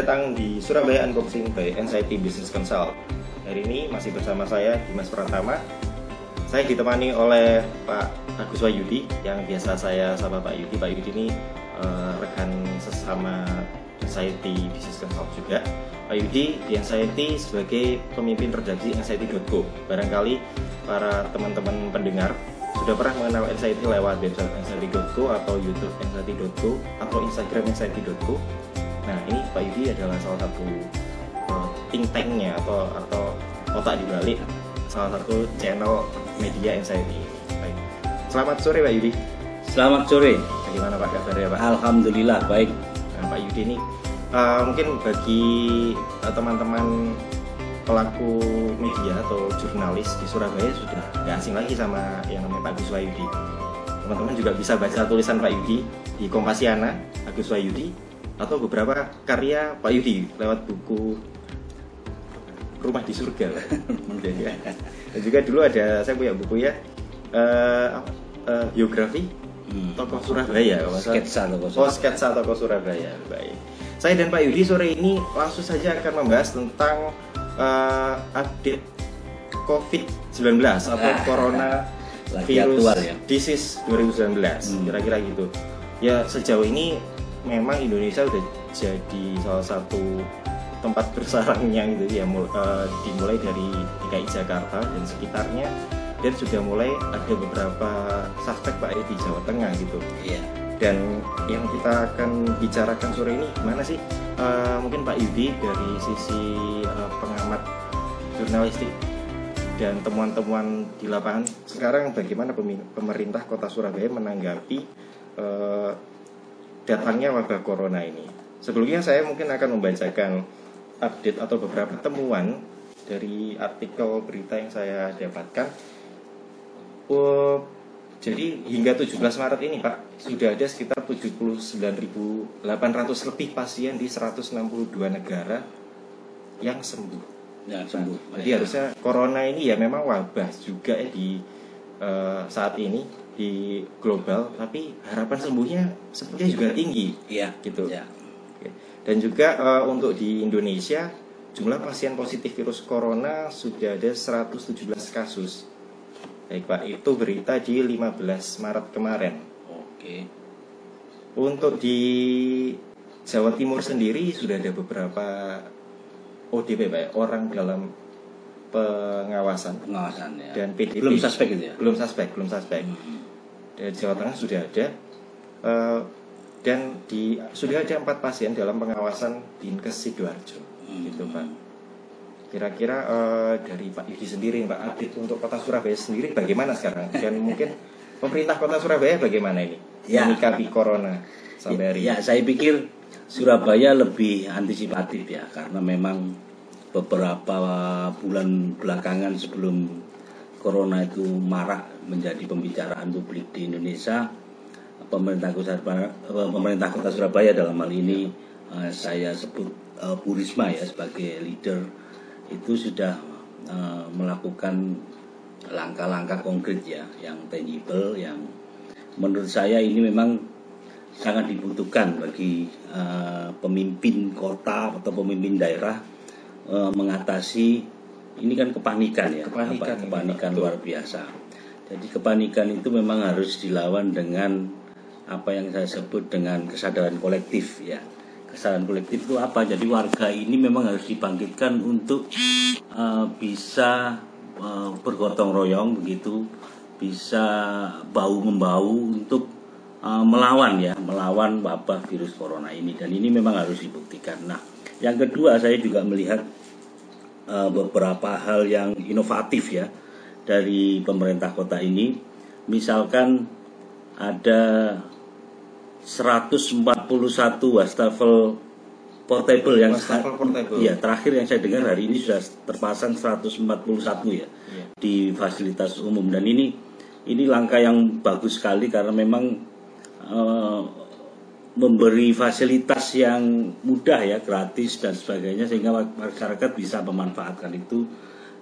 datang di Surabaya Unboxing by NCT Business Consult. Hari ini masih bersama saya Dimas Pratama. Saya ditemani oleh Pak Agus Wayudi yang biasa saya sama Pak Yudi. Pak Yudi ini uh, rekan sesama NCT Business Consult juga. Pak Yudi di NCT sebagai pemimpin redaksi NCT.go. Barangkali para teman-teman pendengar sudah pernah mengenal NCT lewat website NCT.go atau YouTube NCT.go atau Instagram NCT.go Nah ini Pak Yudi adalah salah satu uh, think tanknya atau atau otak di balik salah satu channel media anxiety. Baik. Selamat sore Pak Yudi. Selamat sore. Bagaimana Pak kabarnya Pak? Alhamdulillah baik. Nah, Pak Yudi ini uh, mungkin bagi uh, teman-teman pelaku media atau jurnalis di Surabaya sudah nggak asing lagi sama yang namanya Pak Gus Wayudi. Teman-teman juga bisa baca tulisan Pak Yudi di Kompasiana, Agus Wayudi, atau beberapa karya Pak Yudi lewat buku Rumah di Surga. Dan juga dulu ada saya punya buku ya uh, uh, biografi hmm. tokoh Surabaya. Sketsa tokoh Surabaya. Oh, sketsa tokoh Surabaya. Baik. Saya dan Pak Yudi sore ini langsung saja akan membahas tentang uh, update COVID-19 atau ah, Corona Virus ya. Disease 2019. Hmm. Kira-kira gitu. Ya sejauh ini memang Indonesia udah jadi salah satu tempat bersarangnya gitu ya uh, dimulai dari DKI Jakarta dan sekitarnya dan sudah mulai ada beberapa suspek Pak di Jawa Tengah gitu. Iya. Dan yang kita akan bicarakan sore ini gimana sih? Uh, mungkin Pak Yudi dari sisi uh, pengamat jurnalistik dan temuan-temuan di lapangan sekarang bagaimana pemerintah Kota Surabaya menanggapi uh, datangnya wabah corona ini. Sebelumnya saya mungkin akan membacakan update atau beberapa temuan dari artikel berita yang saya dapatkan. Oh, jadi hingga 17 Maret ini Pak, sudah ada sekitar 79.800 lebih pasien di 162 negara yang sembuh. Ya, sembuh. Jadi ya. harusnya corona ini ya memang wabah juga ya di uh, saat ini di global tapi harapan sembuhnya sepertinya juga tinggi. Ya gitu. ya. dan juga uh, untuk di Indonesia jumlah pasien positif virus corona sudah ada 117 kasus. Baik pak. Itu berita di 15 Maret kemarin. Oke. Untuk di Jawa Timur sendiri sudah ada beberapa ODP pak ya, orang dalam pengawasan. Pengawasan ya. Dan PDP belum suspek gitu ya? Belum suspek belum suspek. Hmm. Dari Jawa Tengah sudah ada. Uh, dan di sudah ada empat pasien dalam pengawasan Dinkes sidoarjo. Hmm. gitu pak. Kira-kira uh, dari Pak Yudi sendiri Pak Adit untuk kota Surabaya sendiri bagaimana sekarang? Dan mungkin pemerintah kota Surabaya bagaimana ini? Ya. menyikapi corona sampai hari ya, ini. ya saya pikir Surabaya lebih antisipatif ya karena memang beberapa bulan belakangan sebelum corona itu marak menjadi pembicaraan publik di Indonesia pemerintah kota pemerintah kota Surabaya dalam hal ini uh, saya sebut uh, Bu Risma ya sebagai leader itu sudah uh, melakukan langkah-langkah konkret ya yang tangible yang menurut saya ini memang sangat dibutuhkan bagi pemimpin kota atau pemimpin daerah uh, mengatasi ini kan kepanikan ya kepanikan, apa, kepanikan luar biasa. Jadi kepanikan itu memang harus dilawan dengan apa yang saya sebut dengan kesadaran kolektif ya. Kesadaran kolektif itu apa? Jadi warga ini memang harus dibangkitkan untuk uh, bisa uh, bergotong royong begitu bisa bau membau untuk uh, melawan ya melawan wabah virus corona ini. Dan ini memang harus dibuktikan. Nah yang kedua saya juga melihat uh, beberapa hal yang inovatif ya dari pemerintah kota ini. Misalkan ada 141 wastafel portable yang wastafel portable. Iya, terakhir yang saya dengar hari ini sudah terpasang 141 ya, ya di fasilitas umum dan ini ini langkah yang bagus sekali karena memang uh, memberi fasilitas yang mudah ya gratis dan sebagainya sehingga masyarakat bisa memanfaatkan itu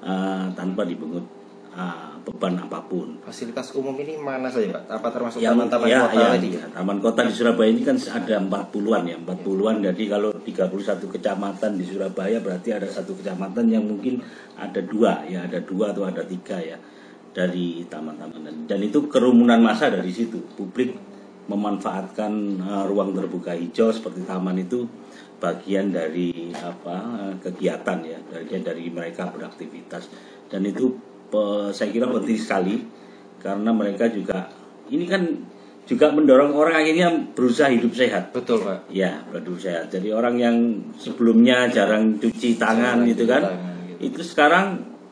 uh, tanpa dipungut uh, beban apa pun. Fasilitas umum ini mana saja Pak? Apa termasuk taman-taman ya, kota ya, tadi? ya, taman kota di Surabaya ini kan ada 40-an ya, 40-an. Jadi kalau 31 kecamatan di Surabaya berarti ada satu kecamatan yang mungkin ada dua ya, ada dua atau ada tiga ya dari taman-taman dan, dan itu kerumunan massa dari situ. Publik memanfaatkan uh, ruang terbuka hijau seperti taman itu bagian dari apa uh, kegiatan ya bagian dari mereka beraktivitas dan itu pe- saya kira penting sekali karena mereka juga ini kan juga mendorong orang akhirnya berusaha hidup sehat Betul Pak. ya hidup sehat jadi orang yang sebelumnya jarang cuci tangan Jarang gitu cuci kan tangan, gitu. itu sekarang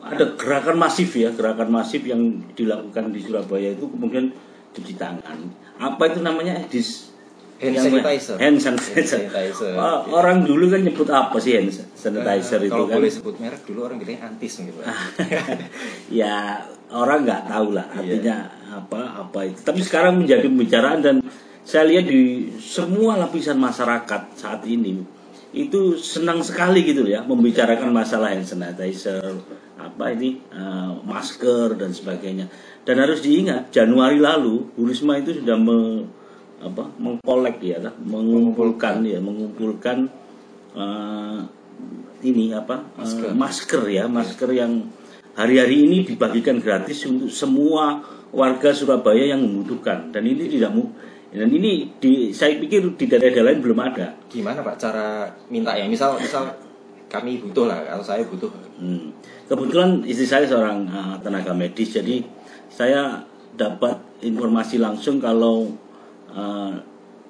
ada gerakan masif ya gerakan masif yang dilakukan di Surabaya itu kemudian cuci tangan apa itu namanya dis Hand sanitizer. hand sanitizer, Hand sanitizer. Oh, orang dulu kan nyebut apa sih hand sanitizer Eh, itu kalau kan boleh sebut merek dulu orang bilangnya antis gitu. Ya orang nggak tahu lah Iya. artinya apa apa itu tapi sekarang menjadi pembicaraan dan saya lihat di semua lapisan masyarakat saat ini itu senang sekali gitu ya membicarakan masalah hand sanitizer apa ini eh, masker dan sebagainya dan harus diingat Januari lalu Bu Risma itu sudah me- apa mengkolek ya kan? mengumpulkan ya mengumpulkan eh, ini apa eh, Masker. masker ya masker yang hari-hari ini dibagikan gratis untuk semua warga Surabaya yang membutuhkan dan ini tidak mu dan ini di saya pikir di daerah-daerah lain belum ada Gimana Pak cara minta ya? Misal misal kami butuh lah atau saya butuh. Hmm. Kebetulan istri saya seorang uh, tenaga medis, jadi saya dapat informasi langsung kalau uh,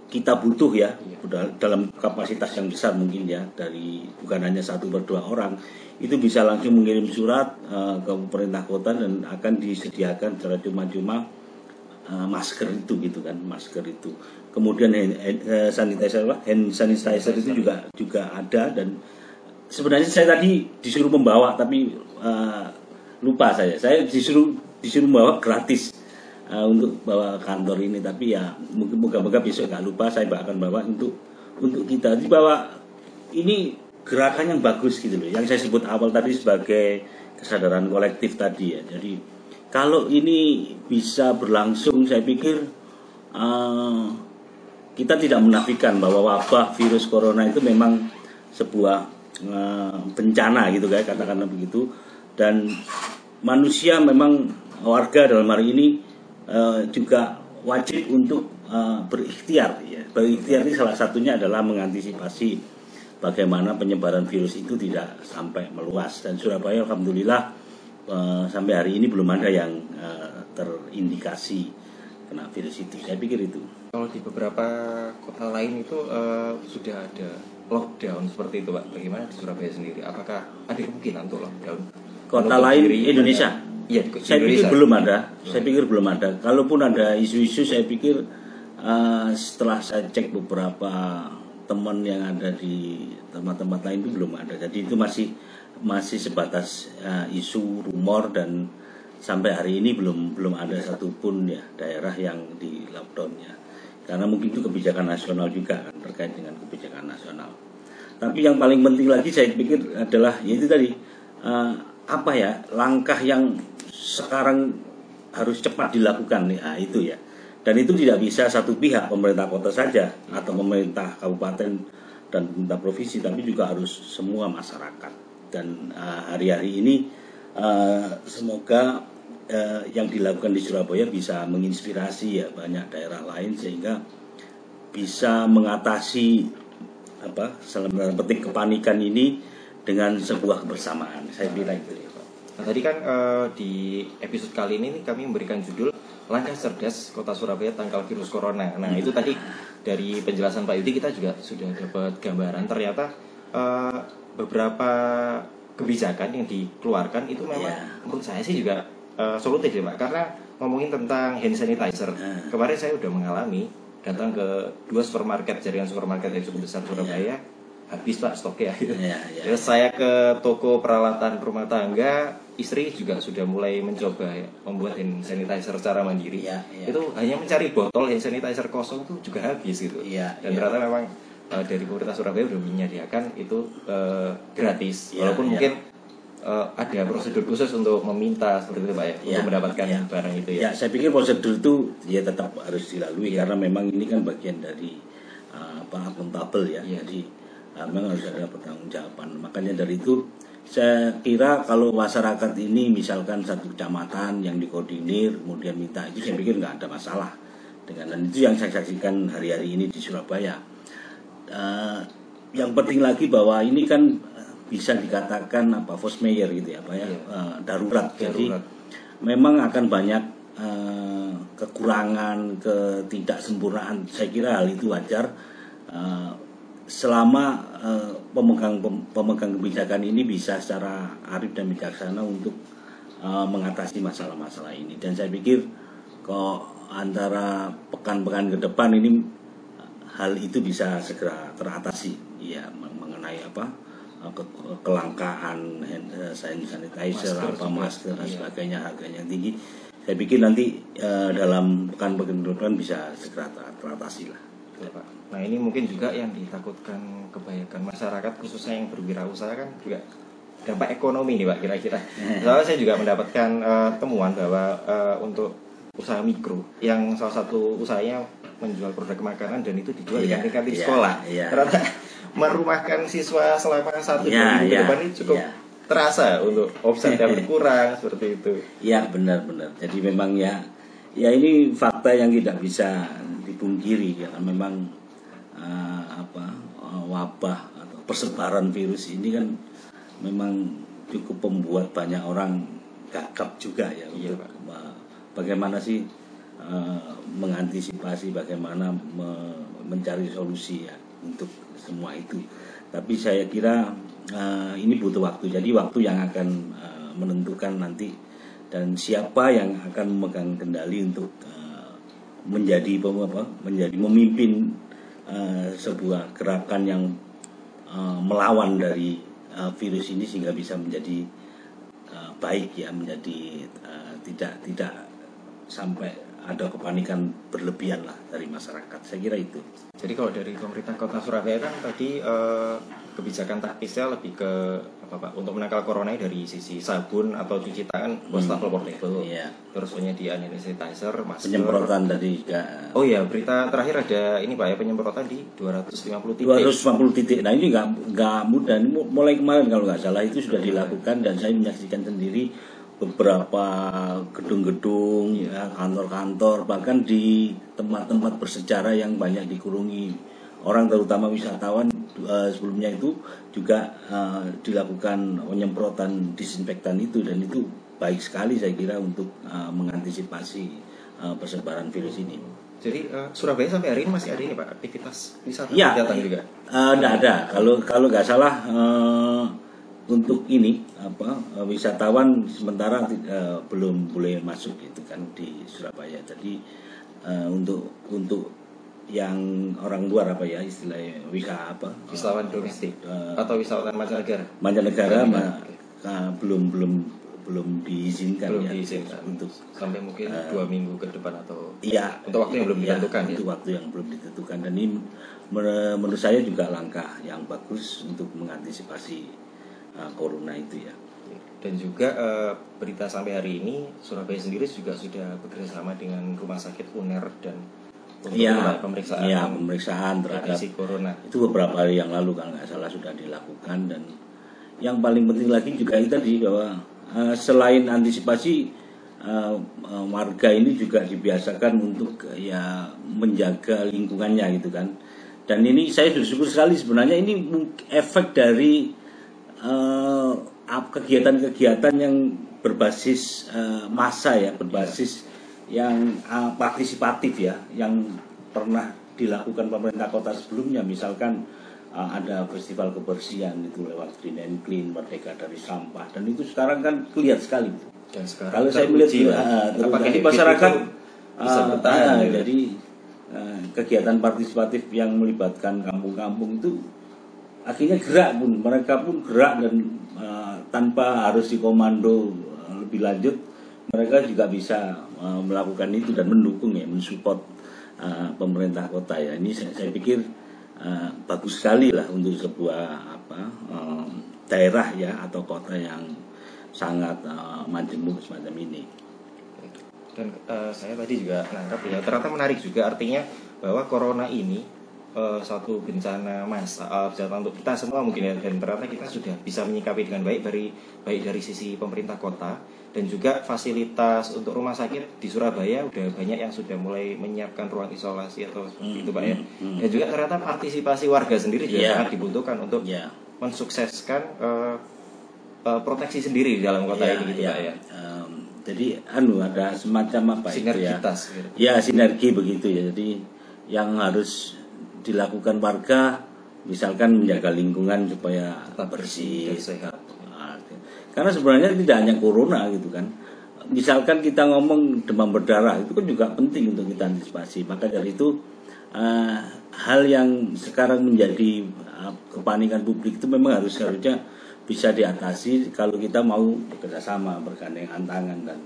kita butuh ya udah dalam kapasitas yang besar mungkin ya dari bukan hanya satu berdua orang. Itu bisa langsung mengirim surat uh, ke pemerintah kota dan akan disediakan secara cuma-cuma uh, masker itu gitu kan masker itu. Kemudian hand, hand- eh, sanitizer apa? Hand sanitizer itu juga juga ada dan sebenarnya saya tadi disuruh membawa tapi uh, lupa saya. Saya disuruh disuruh membawa gratis. Uh, untuk bawa kantor ini tapi ya mungkin moga-moga besok nggak lupa saya akan bawa untuk untuk kita. Jadi bahwa ini gerakan yang bagus gitu loh yang saya sebut awal tadi sebagai kesadaran kolektif tadi ya. Jadi kalau ini bisa berlangsung saya pikir uh, kita tidak menafikan bahwa wabah virus corona itu memang sebuah eh, bencana gitu kan katakanlah begitu. Dan manusia memang warga dalam hari ini eh, juga wajib untuk eh, berikhtiar ya berikhtiar ini salah satunya adalah mengantisipasi bagaimana penyebaran virus itu tidak sampai meluas dan Surabaya alhamdulillah eh, sampai hari ini belum ada yang eh, terindikasi kena virus itu saya pikir itu Kalau di beberapa kota lain itu eh, sudah ada lockdown seperti itu Pak. Bagaimana di Surabaya sendiri? Apakah ada kemungkinan untuk lockdown? Kota lain diri Indonesia? Iya, Saya Indonesia. pikir belum ada. Saya pikir belum ada. Kalaupun ada isu-isu, saya pikir uh, setelah saya cek beberapa teman yang ada di tempat-tempat lain itu belum ada. Jadi itu masih masih sebatas uh, isu, rumor dan sampai hari ini belum belum ada satupun ya daerah yang di lockdownnya. Karena mungkin itu kebijakan nasional juga kan terkait dengan kebijakan nasional. Tapi yang paling penting lagi saya pikir adalah yaitu tadi eh, apa ya langkah yang sekarang harus cepat dilakukan nih ah, itu ya. Dan itu tidak bisa satu pihak pemerintah kota saja atau pemerintah kabupaten dan pemerintah provinsi, tapi juga harus semua masyarakat. Dan eh, hari-hari ini eh, semoga eh, yang dilakukan di Surabaya bisa menginspirasi ya banyak daerah lain sehingga bisa mengatasi apa dalam petik kepanikan ini dengan sebuah kebersamaan. Saya kira itu. ya. Nah, tadi kan eh, di episode kali ini nih kami memberikan judul Langkah Cerdas Kota Surabaya Tangkal Virus Corona. Nah, itu tadi dari penjelasan Pak Yudi kita juga sudah dapat gambaran ternyata eh, beberapa kebijakan yang dikeluarkan itu memang Iya. menurut saya sih juga eh, solutif ya Pak. Karena ngomongin tentang hand sanitizer, Ah. kemarin saya udah mengalami datang ke dua supermarket jaringan supermarket yang cukup besar Surabaya habis pak stoknya Iya, iya. Terus saya ke toko peralatan rumah tangga, istri juga sudah mulai mencoba ya, membuat hand sanitizer secara mandiri. Iya, iya. Itu hanya mencari botol hand sanitizer kosong itu juga habis gitu. Iya, Dan iya. ternyata memang eh, dari pemerintah Surabaya sudah menyediakan itu eh, gratis. Iya, Walaupun iya. mungkin uh, ada prosedur khusus untuk meminta seperti itu Pak ya, ya untuk mendapatkan ya. barang itu ya. Ya, saya pikir prosedur itu ya tetap harus dilalui ya. karena memang ini kan bagian dari uh, apa akuntabel ya. ya. Jadi memang harus ada pertanggungjawaban. Makanya dari itu saya kira kalau masyarakat ini misalkan satu kecamatan yang dikoordinir kemudian minta itu saya pikir nggak ada masalah dengan dan itu yang saya saksikan hari-hari ini di Surabaya. Uh, yang penting lagi bahwa ini kan bisa dikatakan apa force mayor gitu ya, Pak ya, uh, darurat. darurat. Jadi memang akan banyak uh, kekurangan, ketidaksempurnaan. Saya kira hal itu wajar uh, selama uh, pemegang pemegang kebijakan ini bisa secara arif dan bijaksana untuk uh, mengatasi masalah-masalah ini. Dan saya pikir kok antara pekan-pekan ke depan ini hal itu bisa segera teratasi ya mengenai apa ke kelangkaan hand sanitizer masker, apa masker dan iya. sebagainya harganya tinggi saya pikir nanti uh, dalam pekan-pekan depan bisa segera teratasi lah Nah ini mungkin juga yang ditakutkan kebanyakan masyarakat khususnya yang berwirausaha kan juga dampak ekonomi nih pak kira-kira. Soalnya saya juga mendapatkan uh, temuan bahwa uh, untuk usaha mikro yang salah satu usahanya menjual produk makanan dan itu dijual yeah, di kantin yeah, sekolah. Yeah. Ternyata merumahkan siswa selama satu yeah, minggu yeah, depan ini cukup yeah. terasa untuk offset yang berkurang seperti itu. Iya benar-benar. Jadi memang ya ya ini fakta yang tidak bisa dipungkiri ya memang wabah atau persebaran virus ini kan memang cukup membuat banyak orang gagap juga ya iya, untuk Pak. bagaimana sih uh, mengantisipasi bagaimana me mencari solusi ya untuk semua itu. Tapi saya kira uh, ini butuh waktu. Jadi waktu yang akan uh, menentukan nanti dan siapa yang akan memegang kendali untuk uh, menjadi apa? Menjadi memimpin uh, sebuah gerakan yang uh, melawan dari uh, virus ini sehingga bisa menjadi uh, baik ya, menjadi uh, tidak tidak sampai ada kepanikan berlebihan lah dari masyarakat. Saya kira itu. Jadi kalau dari pemerintah Kota Surabaya kan tadi eh, kebijakan taktisnya lebih ke apa pak untuk menangkal corona dari sisi sabun atau cuci tangan wastafel hmm. portable. Iya. Terus penyediaan sanitizer, masker. Penyemprotan tadi ya. Oh iya, berita terakhir ada ini pak ya penyemprotan di 250 titik. 250 titik. Nah ini nggak nggak mudah. Ini mulai kemarin kalau nggak salah itu sudah dilakukan dan saya menyaksikan sendiri beberapa gedung-gedung ya kantor-kantor bahkan di tempat-tempat bersejarah yang banyak dikurungi orang terutama wisatawan uh, sebelumnya itu juga uh, dilakukan penyemprotan disinfektan itu dan itu baik sekali saya kira untuk uh, mengantisipasi uh, persebaran virus ini. Jadi uh, Surabaya sampai hari ini masih ada ini pak aktivitas wisata ya, juga? Uh, ada. Kalau kalau nggak salah uh, untuk ini apa eh, wisatawan sementara uh, belum boleh masuk itu kan di Surabaya. Jadi uh, untuk untuk yang orang luar apa ya istilahnya wisa apa wisatawan domestik uh, atau wisatawan mancanegara? mancanegara ma, uh, belum belum belum diizinkan belum ya diizinkan. untuk sampai mungkin uh, dua minggu ke depan atau iya untuk waktu yang belum iya, ditentukan ya, untuk waktu yang belum ditentukan. Dan ini menurut saya juga langkah yang bagus untuk mengantisipasi uh, corona itu ya. Dan juga uh, berita sampai hari ini Surabaya sendiri juga sudah bekerja sama dengan rumah sakit UNER dan ya, pemeriksaan ya, pemeriksaan terhadap corona. Itu beberapa hari yang lalu kalau nggak salah sudah dilakukan dan yang paling penting lagi juga itu tadi bahwa uh, selain antisipasi uh, uh, warga ini juga dibiasakan untuk uh, ya menjaga lingkungannya gitu kan. Dan ini saya bersyukur sekali sebenarnya ini efek dari Eh, kegiatan-kegiatan uh, yang berbasis uh, massa ya, berbasis yang uh, partisipatif ya, yang pernah dilakukan pemerintah kota sebelumnya, misalkan uh, ada festival kebersihan itu lewat Green and Clean, Merdeka dari Sampah, dan itu sekarang kan kelihatan sekali. Dan sekarang Kalau saya melihat uh, terus masyarakat bisa bertahan, uh, jadi uh, kegiatan partisipatif yang melibatkan kampung-kampung itu akhirnya gerak pun mereka pun gerak dan uh, tanpa harus dikomando uh, lebih lanjut mereka juga bisa uh, melakukan itu dan mendukung ya mensupport uh, pemerintah kota ya ini saya, saya pikir uh, bagus sekali lah untuk sebuah apa uh, daerah ya atau kota yang sangat uh, majemuk semacam ini. Dan uh, saya tadi juga nangkap ya ternyata menarik juga artinya bahwa corona ini uh, satu bencana mas uh, bencana untuk kita semua mungkin ya dan ternyata kita sudah bisa menyikapi dengan baik dari baik dari sisi pemerintah kota dan juga fasilitas untuk rumah sakit di Surabaya udah banyak yang sudah mulai menyiapkan ruang isolasi atau seperti itu pak ya Hmm, hmm. dan juga ternyata partisipasi warga sendiri juga Yeah. sangat dibutuhkan untuk Ya. mensukseskan uh, uh, proteksi sendiri di dalam kota ya, ini gitu ya. pak ya Em, jadi anu ada semacam apa itu ya? sinergitas gitu. Ya sinergi begitu ya. Jadi yang harus dilakukan warga misalkan menjaga lingkungan supaya Tetap bersih sehat. Ah, Karena sebenarnya tidak hanya corona gitu kan. Misalkan kita ngomong demam berdarah itu kan juga penting untuk kita antisipasi. Maka dari itu eh, hal yang sekarang menjadi eh, kepanikan publik itu memang harus harusnya bisa diatasi kalau kita mau bekerjasama bergandengan tangan dan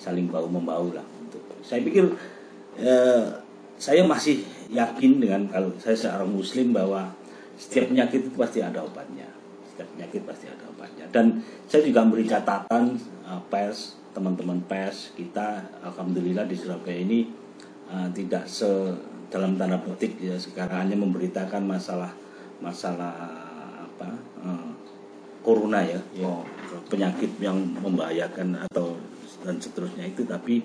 saling bahu membahu lah. Saya pikir eh, saya masih yakin dengan kalau saya seorang muslim bahwa setiap penyakit itu pasti ada obatnya. Setiap penyakit pasti ada obatnya. Dan saya juga beri catatan uh, pers teman-teman pers kita alhamdulillah di Surabaya ini uh, tidak se dalam tanda petik ya sekarang hanya memberitakan masalah masalah apa uh, corona ya. oh, penyakit yang membahayakan atau dan seterusnya itu. Tapi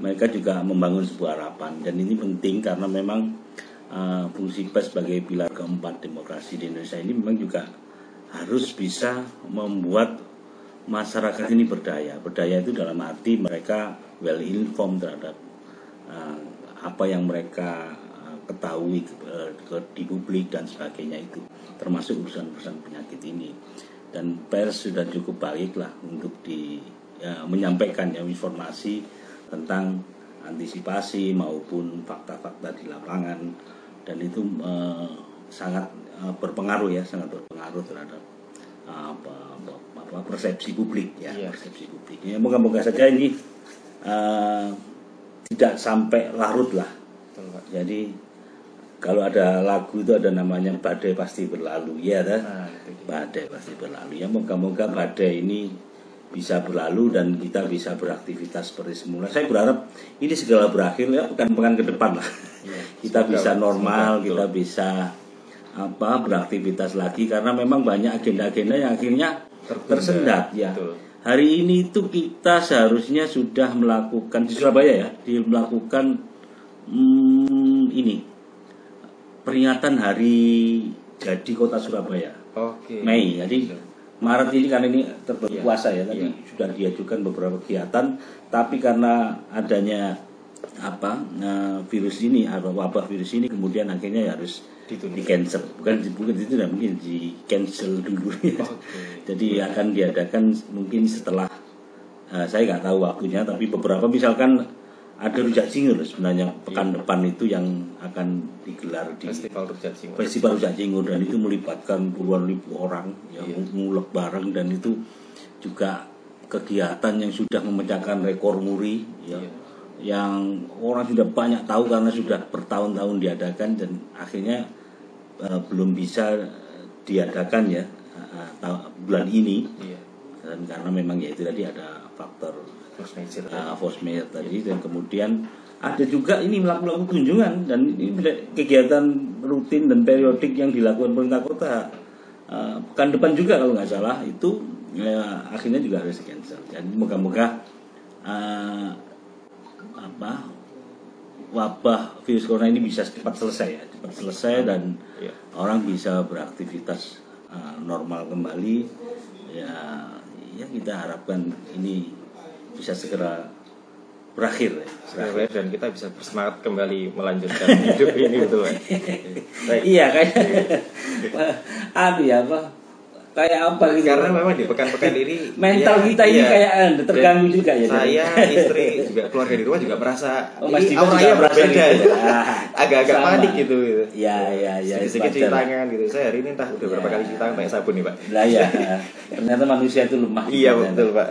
mereka juga membangun sebuah harapan. Dan ini penting karena memang uh, fungsi pers sebagai pilar keempat demokrasi di Indonesia ini memang juga harus bisa membuat masyarakat ini berdaya. Berdaya itu dalam arti mereka well informed terhadap uh, apa yang mereka uh, ketahui ke- di publik dan sebagainya itu termasuk urusan-urusan penyakit ini. Dan pers sudah cukup baik lah untuk di ya, menyampaikan ya, informasi tentang antisipasi maupun fakta-fakta di lapangan dan itu eh, sangat eh, berpengaruh ya sangat berpengaruh terhadap eh, apa, apa, apa, persepsi publik ya Iya. persepsi publik ya moga-moga saja ini eh, tidak sampai larut lah jadi kalau ada lagu itu ada namanya badai pasti berlalu ya? Nah, dia. badai pasti berlalu ya moga-moga badai ini bisa berlalu dan kita bisa beraktivitas seperti semula saya berharap ini segala berakhir ya pekan-pekan ke depan lah Iya. kita Semoga, bisa normal Semoga, kita bisa apa beraktivitas lagi karena memang banyak agenda-agenda yang akhirnya Tertunda. tersendat ya Betul. hari ini itu kita seharusnya sudah melakukan di Surabaya ya di melakukan hmm, ini peringatan hari jadi kota Surabaya Oke. Mei jadi Maret ini kan ini terberpuasa Iya, ya tadi iya. sudah diajukan beberapa kegiatan tapi karena adanya apa eh, virus ini atau wabah virus ini kemudian akhirnya ya harus Ditunda. di cancel bukan bukan itu tidak mungkin di cancel dulu ya. Oke. jadi akan diadakan mungkin setelah eh, saya nggak tahu waktunya tapi beberapa misalkan ada rujak cingur sebenarnya pekan depan itu yang akan digelar di Festival Rujak Cingur. Festival Rujak Cingur dan itu melibatkan puluhan ribu orang yang Iya. ngulek bareng dan itu juga kegiatan yang sudah memecahkan rekor muri ya. Iya. Yang orang sudah banyak tahu karena sudah bertahun-tahun diadakan dan akhirnya eh, belum bisa diadakan ya ta- bulan ini Iya. dan karena memang ya itu tadi ada faktor Terus major. uh, force mayor tadi. Dan kemudian ada juga ini melakukan kunjungan dan ini kegiatan rutin dan periodik yang dilakukan pemerintah kota. Uh, pekan depan juga kalau nggak salah. Itu ya, akhirnya juga harus di cancel. Jadi moga-moga uh, apa wabah virus corona ini bisa cepat selesai ya. Cepat selesai dan Iya. orang bisa beraktivitas uh, normal kembali. Ya ya kita harapkan ini bisa segera berakhir ya berakhir. Dan kita bisa bersemangat kembali melanjutkan hidup ini betul Pak. Baik. iya kayak aduh ya apa kayak apa gitu Karena memang di pekan-pekan ini mental ya, kita ini iya. kayak eh, terganggu juga ya Saya, istri, juga keluarga di rumah juga merasa Oh, Mas ini auranya berbeda gitu. ya. Ah, Agak-agak panik gitu gitu. Iya, iya, iya, Sedikit-sedikit itu cuci tangan gitu. Saya hari ini entah udah berapa Iya. kali cuci tangan pakai sabun nih Pak. lah ya ternyata manusia itu lemah Iya betul Pak.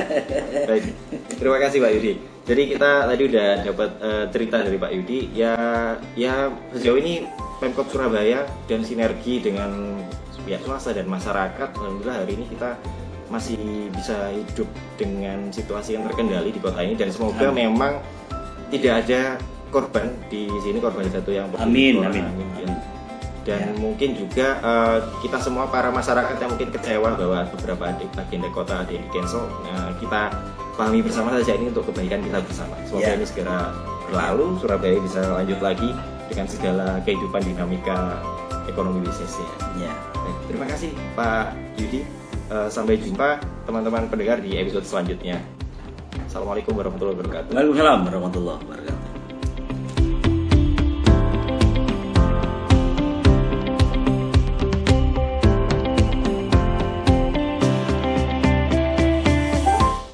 Baik, terima kasih Pak Yudi. Jadi kita tadi udah dapat eh, cerita dari Pak Yudi. Ya, ya sejauh ini Pemkot Surabaya dan sinergi dengan pihak swasta dan masyarakat, alhamdulillah hari ini kita masih bisa hidup dengan situasi yang terkendali di kota ini dan semoga amin. memang tidak ada korban di sini korban jatuh yang amin, amin. amin. amin. Dan ya. mungkin juga uh, kita semua para masyarakat yang mungkin kecewa bahwa beberapa agenda kota ada yang di cancel, uh, kita pahami bersama saja ini untuk kebaikan kita bersama. Semoga ya. ini segera berlalu, Surabaya bisa lanjut lagi dengan segala kehidupan dinamika ekonomi bisnisnya. Ya. Terima kasih Pak Yudi. Uh, sampai jumpa teman-teman pendengar di episode selanjutnya. Assalamualaikum warahmatullahi wabarakatuh. Waalaikumsalam warahmatullahi wabarakatuh.